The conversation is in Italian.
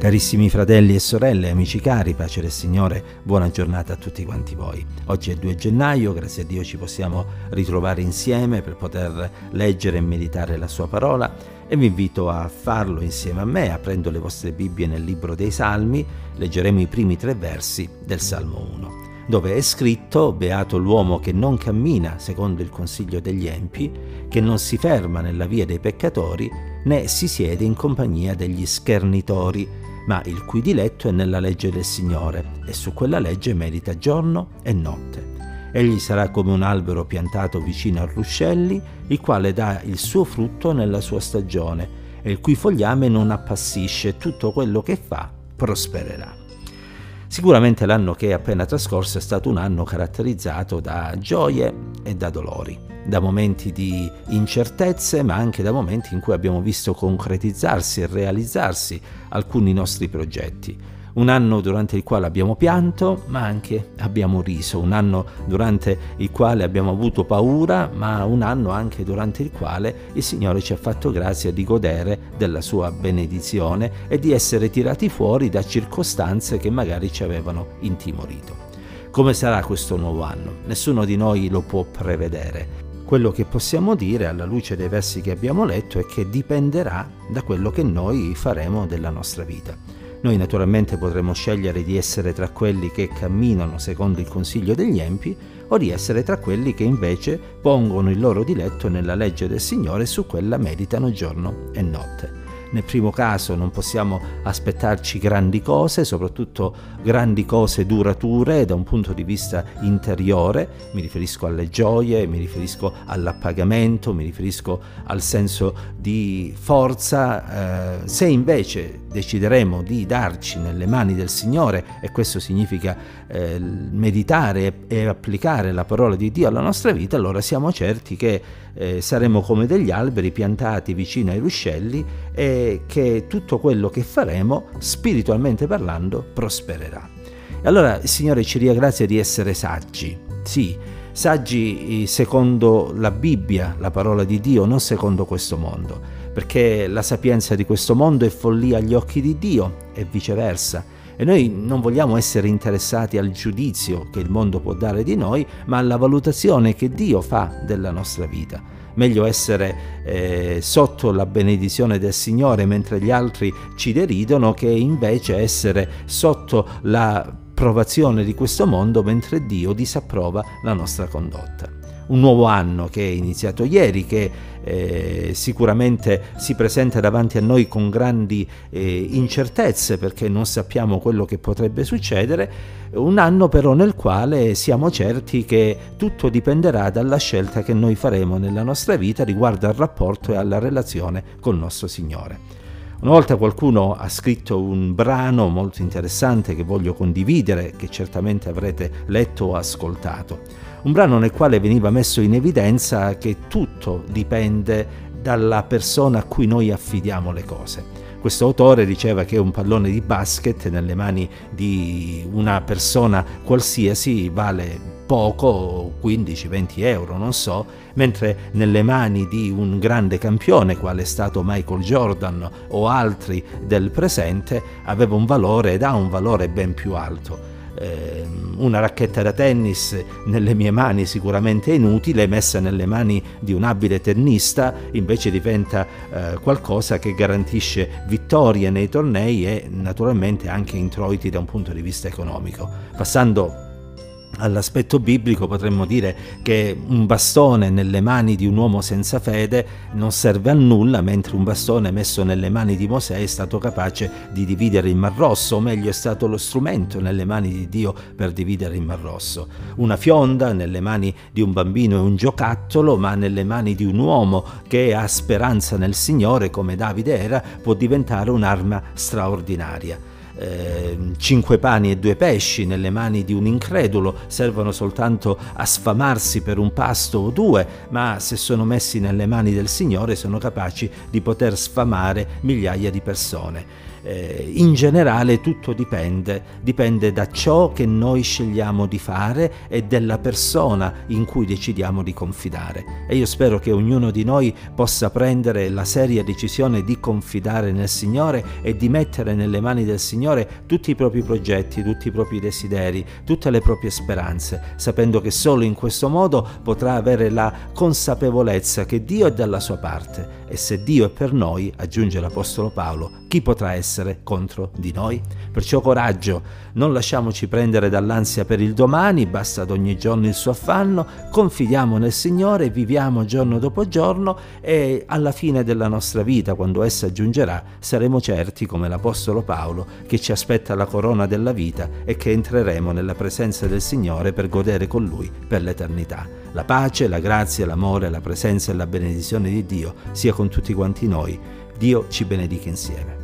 Carissimi fratelli e sorelle, amici cari, pace del Signore, buona giornata a tutti quanti voi. Oggi è 2 gennaio, grazie a Dio ci possiamo ritrovare insieme per poter leggere e meditare la sua parola e vi invito a farlo insieme a me, aprendo le vostre Bibbie nel libro dei Salmi, leggeremo i primi tre versi del Salmo 1 dove è scritto Beato l'uomo che non cammina secondo il consiglio degli empi, che non si ferma nella via dei peccatori, né si siede in compagnia degli schernitori, ma il cui diletto è nella legge del Signore, e su quella legge medita giorno e notte. Egli sarà come un albero piantato vicino a ruscelli, il quale dà il suo frutto nella sua stagione, e il cui fogliame non appassisce, tutto quello che fa prospererà. Sicuramente l'anno che è appena trascorso è stato un anno caratterizzato da gioie e da dolori, da momenti di incertezze, ma anche da momenti in cui abbiamo visto concretizzarsi e realizzarsi alcuni nostri progetti un anno durante il quale abbiamo pianto, ma anche abbiamo riso, un anno durante il quale abbiamo avuto paura, ma un anno anche durante il quale il Signore ci ha fatto grazia di godere della sua benedizione e di essere tirati fuori da circostanze che magari ci avevano intimorito. Come sarà questo nuovo anno? Nessuno di noi lo può prevedere. Quello che possiamo dire alla luce dei versi che abbiamo letto è che dipenderà da quello che noi faremo della nostra vita. Noi naturalmente potremmo scegliere di essere tra quelli che camminano secondo il consiglio degli empi o di essere tra quelli che invece pongono il loro diletto nella legge del Signore e su quella meditano giorno e notte. Nel primo caso non possiamo aspettarci grandi cose, soprattutto grandi cose durature da un punto di vista interiore, mi riferisco alle gioie, mi riferisco all'appagamento, mi riferisco al senso di forza. Eh, se invece decideremo di darci nelle mani del Signore, e questo significa eh, meditare e applicare la parola di Dio alla nostra vita, allora siamo certi che eh, saremo come degli alberi piantati vicino ai ruscelli e che tutto quello che faremo, spiritualmente parlando, prospererà. E allora Signore ci dia grazia di essere saggi, sì, saggi secondo la Bibbia, la parola di Dio, non secondo questo mondo, perché la sapienza di questo mondo è follia agli occhi di Dio e viceversa. E noi non vogliamo essere interessati al giudizio che il mondo può dare di noi, ma alla valutazione che Dio fa della nostra vita. Meglio essere eh, sotto la benedizione del Signore mentre gli altri ci deridono che invece essere sotto la provazione di questo mondo mentre Dio disapprova la nostra condotta un nuovo anno che è iniziato ieri, che eh, sicuramente si presenta davanti a noi con grandi eh, incertezze perché non sappiamo quello che potrebbe succedere, un anno però nel quale siamo certi che tutto dipenderà dalla scelta che noi faremo nella nostra vita riguardo al rapporto e alla relazione col nostro Signore. Una volta qualcuno ha scritto un brano molto interessante che voglio condividere, che certamente avrete letto o ascoltato un brano nel quale veniva messo in evidenza che tutto dipende dalla persona a cui noi affidiamo le cose. Questo autore diceva che un pallone di basket nelle mani di una persona qualsiasi vale poco, 15-20 euro, non so, mentre nelle mani di un grande campione, quale è stato Michael Jordan o altri del presente, aveva un valore ed ha un valore ben più alto eh, una racchetta da tennis nelle mie mani sicuramente è inutile, messa nelle mani di un abile tennista invece diventa eh, qualcosa che garantisce vittorie nei tornei e naturalmente anche introiti da un punto di vista economico. Passando all'aspetto biblico potremmo dire che un bastone nelle mani di un uomo senza fede non serve a nulla, mentre un bastone messo nelle mani di Mosè è stato capace di dividere il Mar Rosso, o meglio è stato lo strumento nelle mani di Dio per dividere il Mar Rosso. Una fionda nelle mani di un bambino è un giocattolo, ma nelle mani di un uomo che ha speranza nel Signore, come Davide era, può diventare un'arma straordinaria eh, cinque pani e due pesci nelle mani di un incredulo servono soltanto a sfamarsi per un pasto o due, ma se sono messi nelle mani del Signore sono capaci di poter sfamare migliaia di persone. Eh, in generale tutto dipende, dipende da ciò che noi scegliamo di fare e della persona in cui decidiamo di confidare. E io spero che ognuno di noi possa prendere la seria decisione di confidare nel Signore e di mettere nelle mani del Signore tutti i propri progetti, tutti i propri desideri, tutte le proprie speranze, sapendo che solo in questo modo potrà avere la consapevolezza che Dio è dalla sua parte e se Dio è per noi, aggiunge l'Apostolo Paolo, chi potrà essere contro di noi? Perciò coraggio, non lasciamoci prendere dall'ansia per il domani, basta ad ogni giorno il suo affanno, confidiamo nel Signore, viviamo giorno dopo giorno e alla fine della nostra vita, quando essa giungerà, saremo certi, come l'Apostolo Paolo, che ci aspetta la corona della vita e che entreremo nella presenza del Signore per godere con Lui per l'eternità. La pace, la grazia, l'amore, la presenza e la benedizione di Dio sia con tutti quanti noi. Dio ci benedica insieme.